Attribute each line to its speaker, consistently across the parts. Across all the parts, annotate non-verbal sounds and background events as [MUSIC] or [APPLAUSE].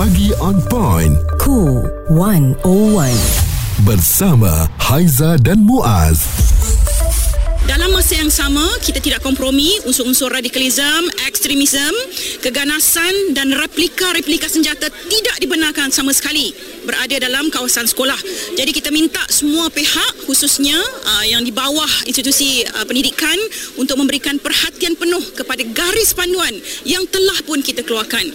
Speaker 1: Pagi on point.
Speaker 2: Cool 101.
Speaker 1: Bersama Haiza dan Muaz.
Speaker 3: Dalam masa yang sama, kita tidak kompromi unsur-unsur radikalisme, ekstremisme, keganasan dan replika-replika senjata tidak dibenarkan sama sekali berada dalam kawasan sekolah. Jadi kita minta semua pihak khususnya uh, yang di bawah institusi uh, pendidikan untuk memberikan perhatian penuh kepada garis panduan yang telah pun kita keluarkan.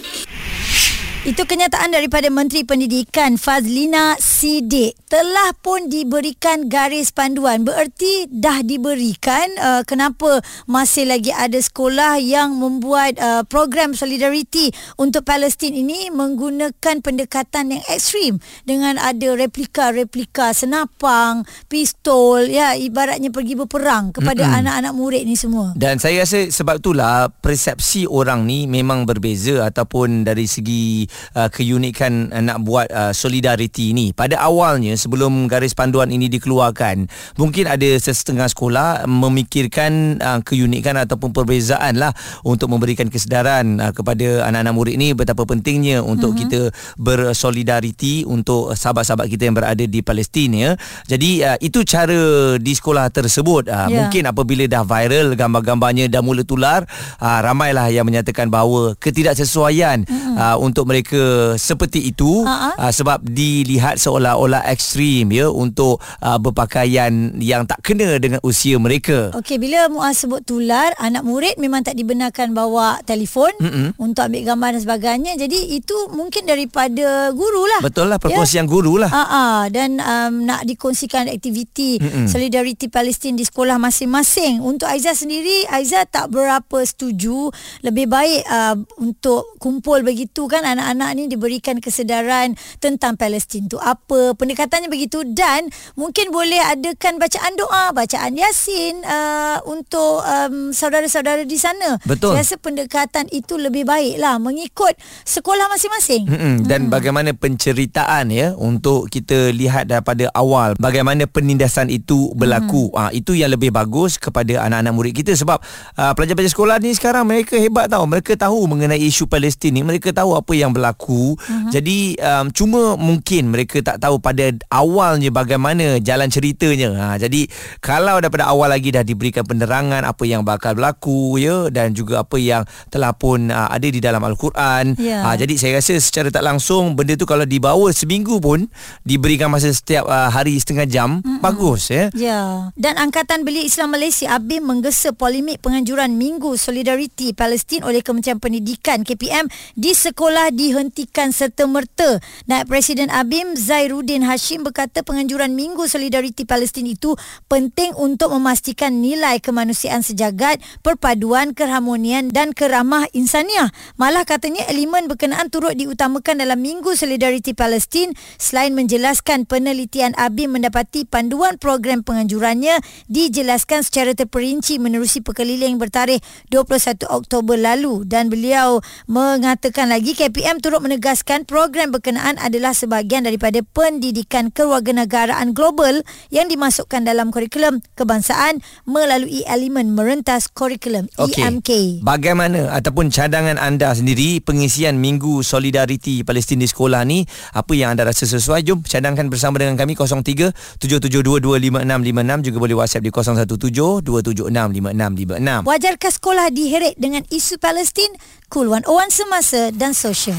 Speaker 4: Itu kenyataan daripada Menteri Pendidikan Fazlina Sidik. Telah pun diberikan garis panduan. Bererti dah diberikan uh, kenapa masih lagi ada sekolah yang membuat uh, program solidariti untuk Palestin ini menggunakan pendekatan yang ekstrim dengan ada replika-replika senapang, pistol, ya ibaratnya pergi berperang kepada Mm-mm. anak-anak murid ni semua.
Speaker 5: Dan saya rasa sebab itulah persepsi orang ni memang berbeza ataupun dari segi uh, keunikan uh, nak buat uh, solidariti. Pada awalnya sebelum garis panduan ini dikeluarkan, mungkin ada setengah sekolah memikirkan uh, keunikan ataupun perbezaan lah untuk memberikan kesedaran uh, kepada anak-anak murid ini betapa pentingnya untuk uh-huh. kita bersolidariti untuk sahabat-sahabat kita yang berada di Palestin ya. Jadi uh, itu cara di sekolah tersebut. Uh, yeah. Mungkin apabila dah viral gambar-gambarnya dah mula tular, uh, ramailah yang menyatakan bahawa ketidaksesuaian uh-huh. uh, untuk mereka seperti itu uh-huh. uh, sebab dilihat seolah-olah ekstrim ya untuk uh, berpakaian yang tak kena dengan usia mereka.
Speaker 4: Okey bila Muaz sebut tular anak murid memang tak dibenarkan bawa telefon mm-hmm. untuk ambil gambar dan sebagainya. Jadi itu mungkin daripada guru lah.
Speaker 5: Betul lah perkongsian ya? guru lah.
Speaker 4: Uh-huh. dan um, nak dikongsikan aktiviti mm-hmm. solidariti Palestin di sekolah masing-masing. Untuk Aiza sendiri Aiza tak berapa setuju lebih baik uh, untuk kumpul begitu kan anak-anak anak ni diberikan kesedaran tentang Palestin tu apa pendekatannya begitu dan mungkin boleh adakan bacaan doa bacaan yasin uh, untuk um, saudara-saudara di sana
Speaker 5: betul
Speaker 4: saya rasa pendekatan itu lebih baik lah mengikut sekolah masing-masing
Speaker 5: mm-hmm. dan mm-hmm. bagaimana penceritaan ya untuk kita lihat daripada awal bagaimana penindasan itu berlaku mm-hmm. uh, itu yang lebih bagus kepada anak-anak murid kita sebab uh, pelajar-pelajar sekolah ni sekarang mereka hebat tahu mereka tahu mengenai isu Palestin ni mereka tahu apa yang berlaku. Uh-huh. Jadi um, cuma mungkin mereka tak tahu pada awalnya bagaimana jalan ceritanya. Ha, jadi kalau daripada awal lagi dah diberikan penerangan apa yang bakal berlaku ya dan juga apa yang telah pun uh, ada di dalam al-Quran. Yeah. Ha, jadi saya rasa secara tak langsung benda tu kalau dibawa seminggu pun diberikan masa setiap uh, hari setengah jam uh-huh. bagus ya.
Speaker 4: Ya. Dan Angkatan Belia Islam Malaysia ABIM menggesa polemik penganjuran Minggu Solidariti Palestin oleh Kementerian Pendidikan KPM di sekolah di dihentikan serta-merta. Naib Presiden ABIM Zairuddin Hashim berkata penganjuran Minggu Solidariti Palestin itu penting untuk memastikan nilai kemanusiaan sejagat, perpaduan, keharmonian dan keramah insaniah. Malah katanya elemen berkenaan turut diutamakan dalam Minggu Solidariti Palestin selain menjelaskan penelitian ABIM mendapati panduan program penganjurannya dijelaskan secara terperinci menerusi perkeliling bertarikh 21 Oktober lalu dan beliau mengatakan lagi KPM turut menegaskan program berkenaan adalah sebahagian daripada pendidikan kewarganegaraan global yang dimasukkan dalam kurikulum kebangsaan melalui elemen merentas kurikulum okay. EMK.
Speaker 5: Bagaimana ataupun cadangan anda sendiri pengisian Minggu Solidariti Palestin di sekolah ni apa yang anda rasa sesuai jom cadangkan bersama dengan kami 03 77225656 juga boleh WhatsApp di 017 2765656.
Speaker 4: Wajarkah sekolah diheret dengan isu Palestin? Cool 101 semasa dan sosial.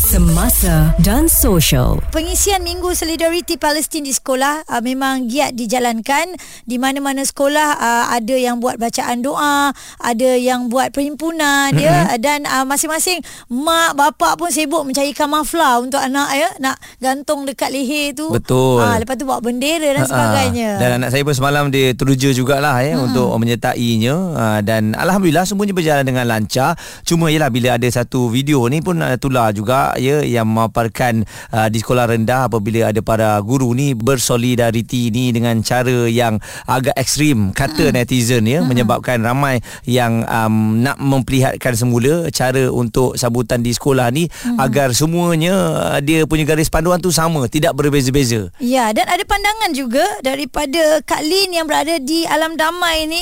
Speaker 2: semasa dan sosial.
Speaker 4: Pengisian Minggu Solidariti Palestin di sekolah uh, memang giat dijalankan di mana-mana sekolah uh, ada yang buat bacaan doa, ada yang buat perhimpunan mm-hmm. ya dan uh, masing-masing mak bapak pun sibuk mencarikan mafla untuk anak ya nak gantung dekat leher tu.
Speaker 5: Betul.
Speaker 4: Uh, lepas tu bawa bendera dan uh-huh. sebagainya.
Speaker 5: Dan anak saya pun semalam dia teruja jugalah ya mm-hmm. untuk menyertainya uh, dan alhamdulillah semuanya berjalan dengan lancar. Cuma ialah bila ada satu video ni pun uh, tular juga ya yang memaparkan uh, di sekolah rendah apabila ada para guru ni bersolidariti ni dengan cara yang agak ekstrim kata netizen ya menyebabkan ramai yang um, nak memperlihatkan semula cara untuk sambutan di sekolah ni agar semuanya uh, dia punya garis panduan tu sama tidak berbeza-beza.
Speaker 4: Ya, dan ada pandangan juga daripada Kak Lin yang berada di Alam Damai ni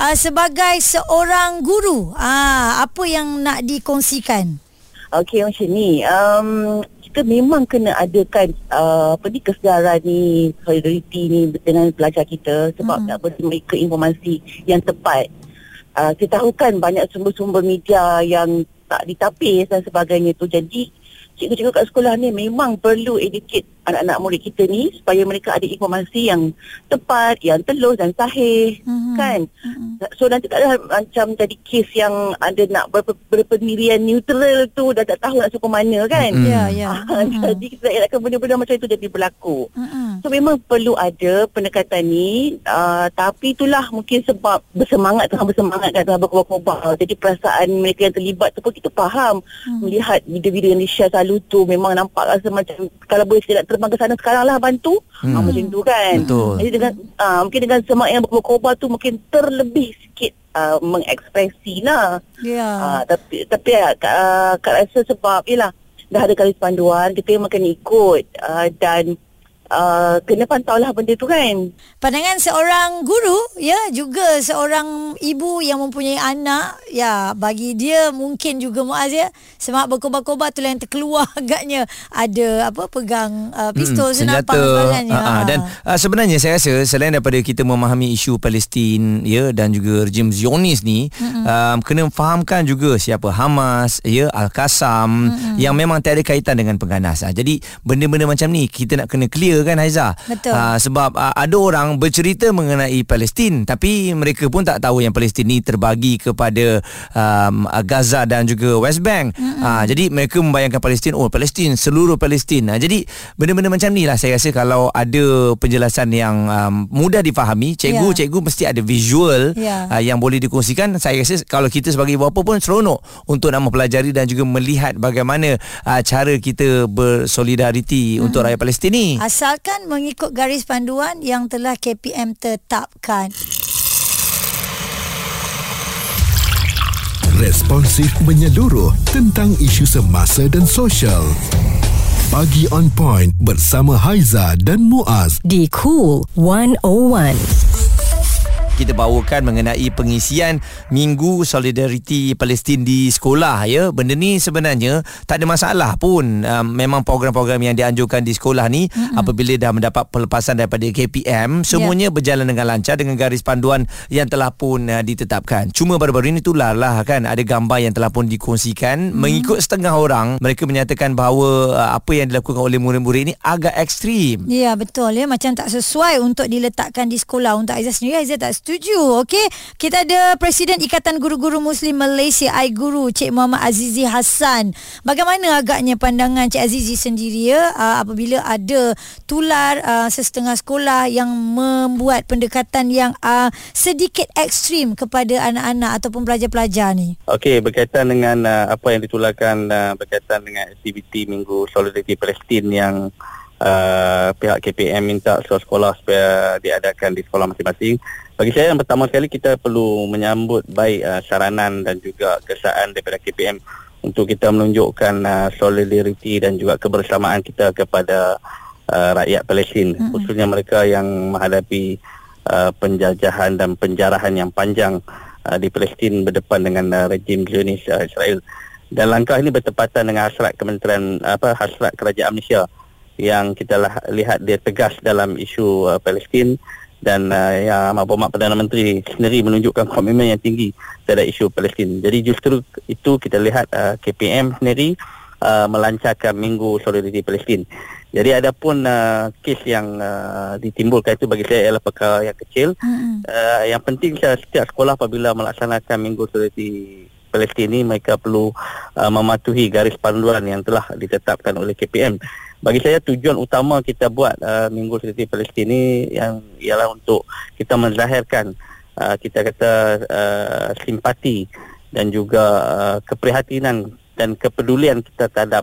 Speaker 4: uh, sebagai seorang guru. Ah, apa yang nak dikongsikan?
Speaker 6: Okey macam ni. Um, kita memang kena adakan uh, apa ni kesedaran ni, solidariti ni dengan pelajar kita sebab mm-hmm. nak beri ke informasi yang tepat. Uh, kita tahu kan banyak sumber-sumber media yang tak ditapis dan sebagainya tu. Jadi cikgu-cikgu kat sekolah ni memang perlu educate anak-anak murid kita ni supaya mereka ada informasi yang tepat, yang telus dan sahih mm-hmm. kan. Mm-hmm. So nanti tak ada macam jadi kes yang ada nak ber- berpendirian neutral tu dah tak tahu nak suka mana kan.
Speaker 5: Mm-hmm.
Speaker 4: Ya, ya.
Speaker 6: Mm-hmm. [LAUGHS] Jadi kita elakkan benda-benda macam itu jadi berlaku.
Speaker 4: Mm-mm.
Speaker 6: So memang perlu ada pendekatan ni uh, tapi itulah mungkin sebab bersemangat tengah bersemangat kan tengah berkobar-kobar. Jadi perasaan mereka yang terlibat tu pun kita faham.
Speaker 4: Hmm.
Speaker 6: Melihat video-video yang di-share selalu tu memang nampak rasa macam kalau boleh saya nak terbang ke sana sekarang lah bantu. Hmm.
Speaker 5: Hmm.
Speaker 6: macam tu kan.
Speaker 5: Betul.
Speaker 6: Jadi dengan uh, mungkin dengan semangat yang berkobar tu mungkin terlebih sikit uh, mengekspresi lah.
Speaker 4: Ya.
Speaker 6: Ah, tapi tapi uh, Kak, Kak rasa sebab yalah dah ada garis panduan kita memang kena ikut uh, dan uh, kena pantau lah benda tu kan.
Speaker 4: Pandangan seorang guru ya juga seorang ibu yang mempunyai anak ya bagi dia mungkin juga Muaz ya semak berkobar-kobar tu yang terkeluar [LAUGHS] agaknya ada apa pegang uh, pistol
Speaker 5: Mm,
Speaker 4: senapang dan sebagainya.
Speaker 5: Ah, ah, dan uh, sebenarnya saya rasa selain daripada kita memahami isu Palestin ya dan juga rejim Zionis ni um, kena fahamkan juga siapa Hamas ya Al-Qassam yang memang tiada kaitan dengan pengganas. Ah, jadi benda-benda macam ni kita nak kena clear kan Haiza.
Speaker 4: Betul.
Speaker 5: Ah, sebab uh, ada orang bercerita mengenai Palestin tapi mereka pun tak tahu yang Palestin ni terbagi kepada um, Gaza dan juga West Bank. Ah, jadi mereka membayangkan Palestin oh Palestin seluruh Palestin. Ah, jadi benda-benda macam ni lah saya rasa kalau ada penjelasan yang um, mudah difahami cikgu
Speaker 4: Ya.
Speaker 5: cikgu mesti ada visual
Speaker 4: Ya.
Speaker 5: uh, yang boleh dikongsikan saya rasa kalau kita sebagai ibu bapa pun seronok untuk nak mempelajari dan juga melihat bagaimana uh, cara kita bersolidariti untuk rakyat Palestin ni
Speaker 4: Asalkan mengikut garis panduan yang telah KPM tetapkan.
Speaker 1: Responsif menyeluruh tentang isu semasa dan sosial. Pagi on point bersama Haiza dan Muaz.
Speaker 2: di Cool 101.
Speaker 5: Kita bawakan mengenai pengisian Minggu Solidariti Palestin di sekolah ya. Benda ni sebenarnya tak ada masalah pun. Um, memang program-program yang dianjurkan di sekolah ni mm-hmm. apabila dah mendapat pelepasan daripada KPM semuanya yeah. berjalan dengan lancar dengan garis panduan yang telah pun uh, ditetapkan. Cuma baru-baru ini itulah lah kan ada gambar yang telah pun dikongsikan mm-hmm. mengikut setengah orang mereka menyatakan bahawa uh, apa yang dilakukan oleh murid-murid ini agak ekstrim.
Speaker 4: Ya betul ya macam tak sesuai untuk diletakkan di sekolah untuk Aizah sendiri Aizah tak setuju okey. Kita ada Presiden Ikatan Guru-Guru Muslim Malaysia iGuru Cik Muhammad Azizi Hassan. Bagaimana agaknya pandangan Cik Azizi sendiri ya? Uh, apabila ada tular uh, sesetengah sekolah yang membuat pendekatan yang uh, sedikit ekstrim kepada anak-anak ataupun pelajar-pelajar ni?
Speaker 7: Okey, berkaitan dengan uh, apa yang ditularkan uh, berkaitan dengan aktiviti Minggu Solidariti Palestin yang uh, pihak KPM minta sekolah supaya diadakan di sekolah masing-masing. Bagi saya yang pertama sekali kita perlu menyambut baik uh, saranan dan juga kesaan daripada KPM untuk kita menunjukkan uh, solidariti dan juga kebersamaan kita kepada uh, rakyat Palestin. Mm-hmm. khususnya mereka yang menghadapi uh, penjajahan dan penjarahan yang panjang uh, di Palestin berdepan dengan uh, rejim Zionis uh, Israel. Dan langkah ini bertepatan dengan hasrat Kementerian apa hasrat Kerajaan Malaysia yang kita lah, lihat dia tegas dalam isu uh, Palestin dan uh, yang Amat Berhormat Perdana Menteri sendiri menunjukkan komitmen yang tinggi terhadap isu Palestin. Jadi justru itu kita lihat uh, KPM sendiri uh, melancarkan Minggu Solidariti Palestin. Jadi ada pun uh, kes yang uh, ditimbulkan itu bagi saya ialah perkara yang kecil.
Speaker 4: hmm.
Speaker 7: Uh, yang penting setiap sekolah apabila melaksanakan Minggu Solidariti Palestin ini mereka perlu uh, mematuhi garis panduan yang telah ditetapkan oleh KPM. Bagi saya tujuan utama kita buat uh, Minggu Solidariti Palestin ini yang ialah untuk kita menzahirkan uh, kita kata uh, simpati dan juga uh, keprihatinan dan kepedulian kita terhadap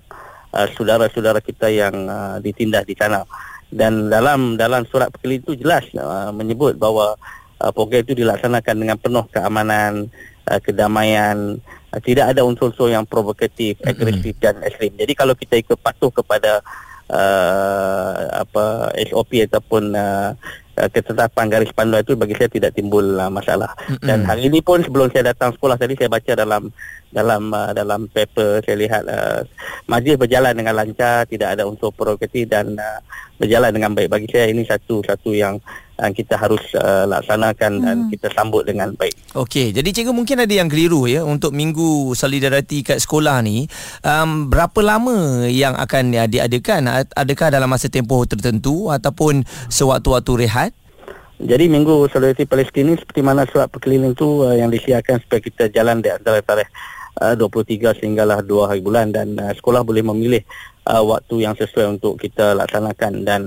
Speaker 7: uh, saudara-saudara kita yang uh, ditindas di sana dan dalam dalam surat perkeli itu jelas uh, menyebut bahawa uh, program itu dilaksanakan dengan penuh keamanan uh, kedamaian uh, tidak ada unsur-unsur yang provokatif mm-hmm. agresif dan ekstrim jadi kalau kita ikut patuh kepada uh, apa SOP ataupun uh, uh, ketetapan garis panduan itu bagi saya tidak timbul uh, masalah. Mm-hmm. Dan hari ini pun sebelum saya datang sekolah tadi saya baca dalam dalam uh, dalam paper saya lihat uh, majlis berjalan dengan lancar, tidak ada unsur provokatif dan uh, berjalan dengan baik. Bagi saya ini satu satu yang uh, kita harus uh, laksanakan mm. dan kita sambut dengan baik.
Speaker 5: Okey, jadi cikgu mungkin ada yang keliru ya untuk minggu solidariti kat sekolah ni um, berapa lama yang akan diadakan? Adakah dalam masa tempoh tertentu ataupun sewaktu-waktu rehat?
Speaker 7: Jadi minggu solidariti Palestin ini seperti mana surat perkeliling itu uh, yang disiarkan supaya kita jalan di antara tarikh uh, 23 sehinggalah 2 hari bulan dan uh, sekolah boleh memilih uh, waktu yang sesuai untuk kita laksanakan dan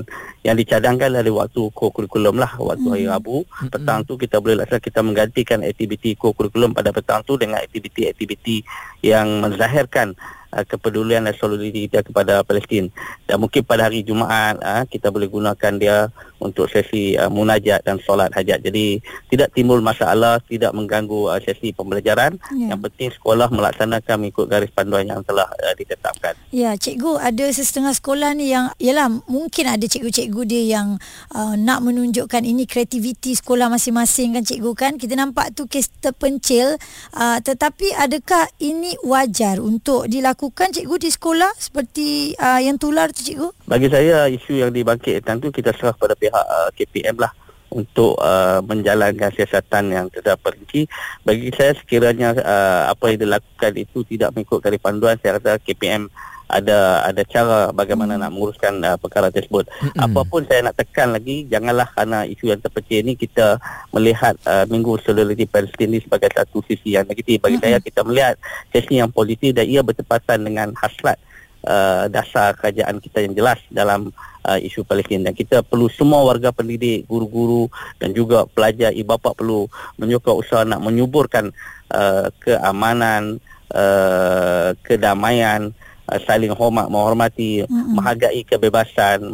Speaker 7: yang dicadangkan dari waktu kurikulum lah waktu hari hmm. Rabu hmm. petang tu kita boleh laksanakan kita menggantikan aktiviti kurikulum pada petang tu dengan aktiviti-aktiviti yang menzahirkan uh, kepedulian dan solidariti kita kepada Palestin. Dan mungkin pada hari Jumaat uh, kita boleh gunakan dia untuk sesi uh, munajat dan solat hajat. Jadi tidak timbul masalah tidak mengganggu uh, sesi pembelajaran. Yeah. yang penting sekolah melaksanakan mengikut garis panduan yang telah uh, ditetapkan.
Speaker 4: Ya cikgu ada setengah sekolah ni yang ialah mungkin ada cikgu-cikgu cikgu dia yang uh, nak menunjukkan ini kreativiti sekolah masing-masing kan cikgu kan? Kita nampak tu kes terpencil uh, tetapi adakah ini wajar untuk dilakukan cikgu di sekolah seperti uh, yang tular tu cikgu?
Speaker 7: Bagi saya isu yang dibangkitkan tu kita serah pada pihak uh, KPM lah untuk uh, menjalankan siasatan yang tidak perinci bagi saya sekiranya uh, apa yang dilakukan itu tidak mengikut dari panduan saya rasa KPM ada ada cara bagaimana hmm. nak menguruskan uh, perkara tersebut. Hmm. Apapun saya nak tekan lagi janganlah kerana isu yang terpecah ini kita melihat uh, Minggu Solidariti Palestin ini sebagai satu sisi yang negatif. Bagi hmm. saya kita melihat sisi yang positif dan ia bertepatan dengan hasrat uh, dasar kerajaan kita yang jelas dalam uh, isu Palestin dan kita perlu semua warga pendidik, guru-guru dan juga pelajar ibu bapa perlu menyokong usaha nak menyuburkan uh, keamanan, uh, kedamaian uh, saling hormat menghormati mm-hmm. menghargai kebebasan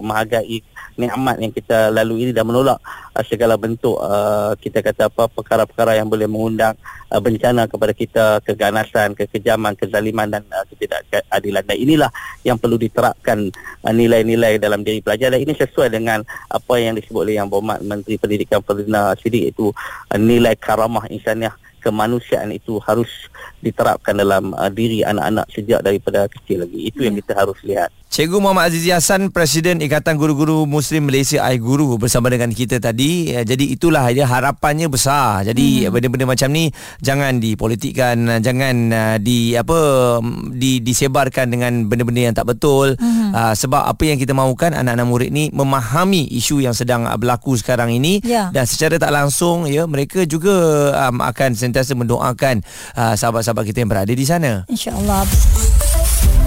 Speaker 7: menghargai nikmat yang kita lalui ini dan menolak uh, segala bentuk uh, kita kata apa perkara-perkara yang boleh mengundang uh, bencana kepada kita keganasan kekejaman kezaliman dan uh, ketidakadilan dan inilah yang perlu diterapkan uh, nilai-nilai dalam diri pelajar dan ini sesuai dengan apa yang disebut oleh yang berhormat Menteri Pendidikan Ferdinand Sidik itu uh, nilai karamah insaniah kemanusiaan itu harus diterapkan dalam uh, diri anak-anak sejak daripada kecil lagi. Itu yeah. yang ya. kita harus lihat.
Speaker 5: Cikgu Muhammad Azizi Hassan, Presiden Ikatan Guru-Guru Muslim Malaysia iGuru bersama dengan kita tadi. Ya, jadi itulah dia harapannya besar. Jadi hmm. benda-benda macam ni jangan dipolitikkan, jangan uh, di apa di disebarkan dengan benda-benda yang tak betul. Hmm. Uh, sebab apa yang kita mahukan anak-anak murid ni memahami isu yang sedang berlaku sekarang ini yeah. dan secara tak langsung ya mereka juga um, akan sentiasa mendoakan uh, sahabat-sahabat kita yang berada di sana.
Speaker 4: Insya-Allah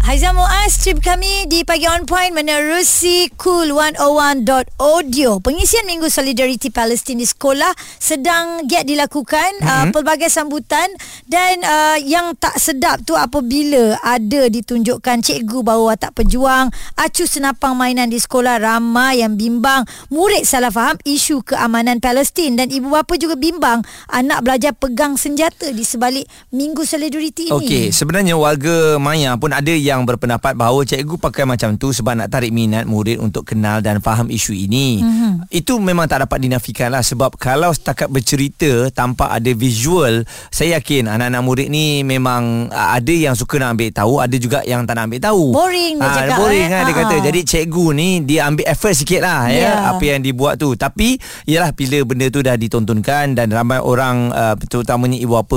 Speaker 4: Haizam Muaz, trip kami di Pagi On Point menerusi Cool 101.audio. Pengisian Minggu Solidarity Palestin di sekolah sedang giat dilakukan. Mm-hmm. Uh, pelbagai sambutan dan uh, yang tak sedap tu apabila ada ditunjukkan cikgu bawa watak pejuang, acu senapang mainan di sekolah ramai yang bimbang. Murid salah faham isu keamanan Palestin dan ibu bapa juga bimbang anak belajar pegang senjata di sebalik Minggu Solidarity ini.
Speaker 5: Okey, sebenarnya warga Maya pun ada yang yang berpendapat bahawa cikgu pakai macam tu sebab nak tarik minat murid untuk kenal dan faham isu ini. Mm-hmm. Itu memang tak dapat dinafikan lah sebab kalau setakat bercerita tanpa ada visual, saya yakin anak-anak murid ni memang ada yang suka nak ambil tahu, ada juga yang tak nak ambil tahu.
Speaker 4: Boring dia ha, cakap.
Speaker 5: Boring
Speaker 4: eh?
Speaker 5: kan dia kata. Jadi cikgu ni dia ambil effort sikit lah yeah. ya, apa yang dibuat tu. Tapi ialah bila benda tu dah ditontonkan dan ramai orang uh, terutamanya ibu bapa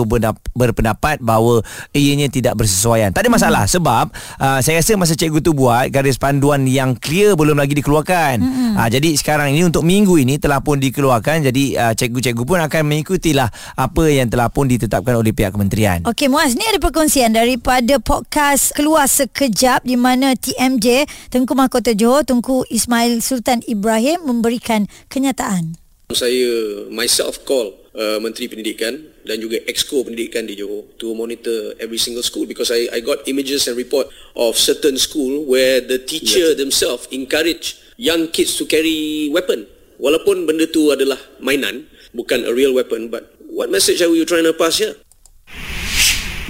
Speaker 5: berpendapat bahawa ianya tidak bersesuaian. Tak ada masalah mm. sebab uh, saya rasa masa cikgu tu buat garis panduan yang clear belum lagi dikeluarkan. Mm-hmm. Uh, jadi sekarang ini untuk minggu ini telah pun dikeluarkan. Jadi uh, cikgu-cikgu pun akan mengikutilah apa yang telah pun ditetapkan oleh pihak kementerian.
Speaker 4: Okey Muaz, ni ada perkongsian daripada podcast Keluar Sekejap di mana TMJ Tengku Mahkota Johor Tengku Ismail Sultan Ibrahim memberikan kenyataan
Speaker 8: Saya myself call uh, Menteri Pendidikan dan juga Exco Pendidikan di Johor to monitor every single school because I I got images and report of certain school where the teacher yes. themselves encourage young kids to carry weapon walaupun benda tu adalah mainan bukan a real weapon but what message are you trying to pass here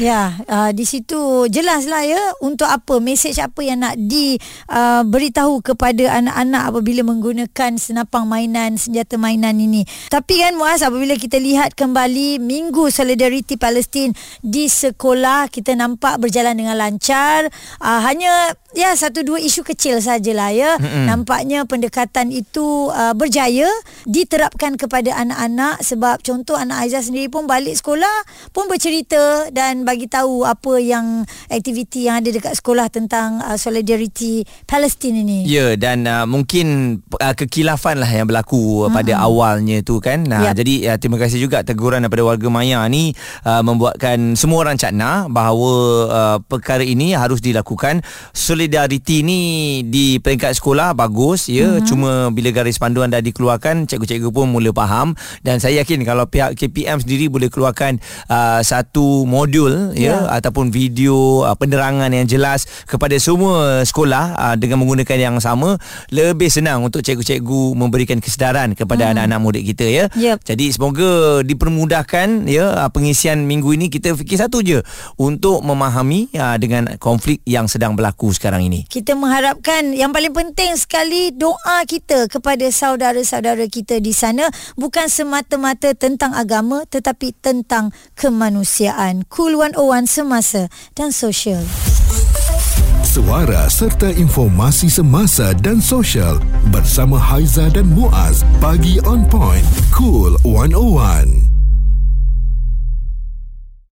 Speaker 4: Ya, uh, di situ jelaslah ya untuk apa mesej apa yang nak diberitahu uh, kepada anak-anak apabila menggunakan senapang mainan, senjata mainan ini. Tapi kan Muaz apabila kita lihat kembali Minggu Solidariti Palestin di sekolah kita nampak berjalan dengan lancar. Uh, hanya ya satu dua isu kecil sajalah ya. Mm-hmm. Nampaknya pendekatan itu uh, berjaya diterapkan kepada anak-anak sebab contoh anak Aizah sendiri pun balik sekolah pun bercerita dan bagi tahu apa yang aktiviti yang ada dekat sekolah tentang uh, solidariti Palestin ini.
Speaker 5: Ya dan uh, mungkin uh, kekilafan lah yang berlaku hmm. pada awalnya tu kan. Nah yep. jadi uh, terima kasih juga teguran daripada warga Maya ni uh, membuatkan semua orang cakna bahawa uh, perkara ini harus dilakukan. Solidariti ni di peringkat sekolah bagus ya hmm. cuma bila garis panduan dah dikeluarkan cikgu-cikgu pun mula faham dan saya yakin kalau pihak KPM sendiri boleh keluarkan uh, satu modul visual ya, ya ataupun video uh, penerangan yang jelas kepada semua sekolah uh, dengan menggunakan yang sama lebih senang untuk cikgu-cikgu memberikan kesedaran kepada hmm. anak-anak murid kita ya. Yep. Jadi semoga dipermudahkan ya uh, pengisian minggu ini kita fikir satu je untuk memahami uh, dengan konflik yang sedang berlaku sekarang ini.
Speaker 4: Kita mengharapkan yang paling penting sekali doa kita kepada saudara-saudara kita di sana bukan semata-mata tentang agama tetapi tentang kemanusiaan. Cool 101 Semasa dan Sosial.
Speaker 1: Suara serta informasi semasa dan sosial bersama Haiza dan Muaz. Pagi on point. Cool 101.